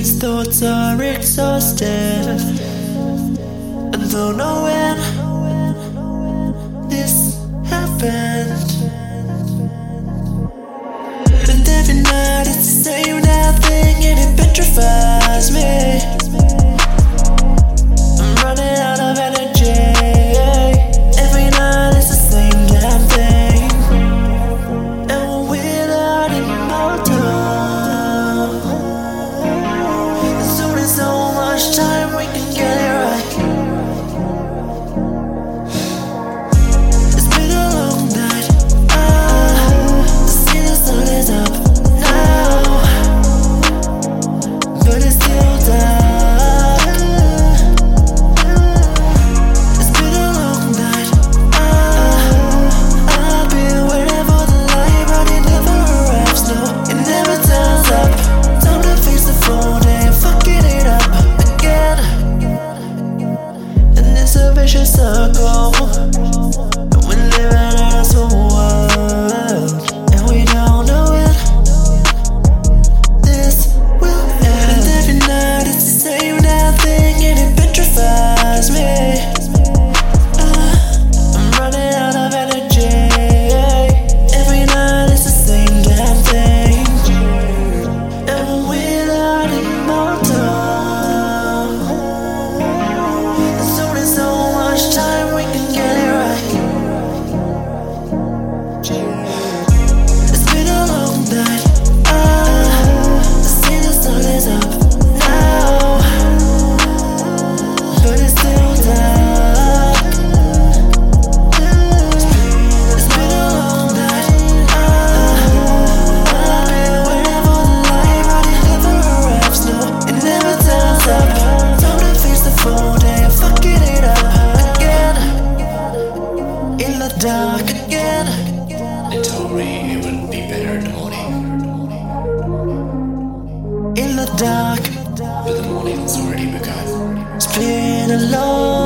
These thoughts are exhausted, don't know when this happened, and every night it's the same now thing, and it petrifies me. vicious circle. And we live in a so been alone.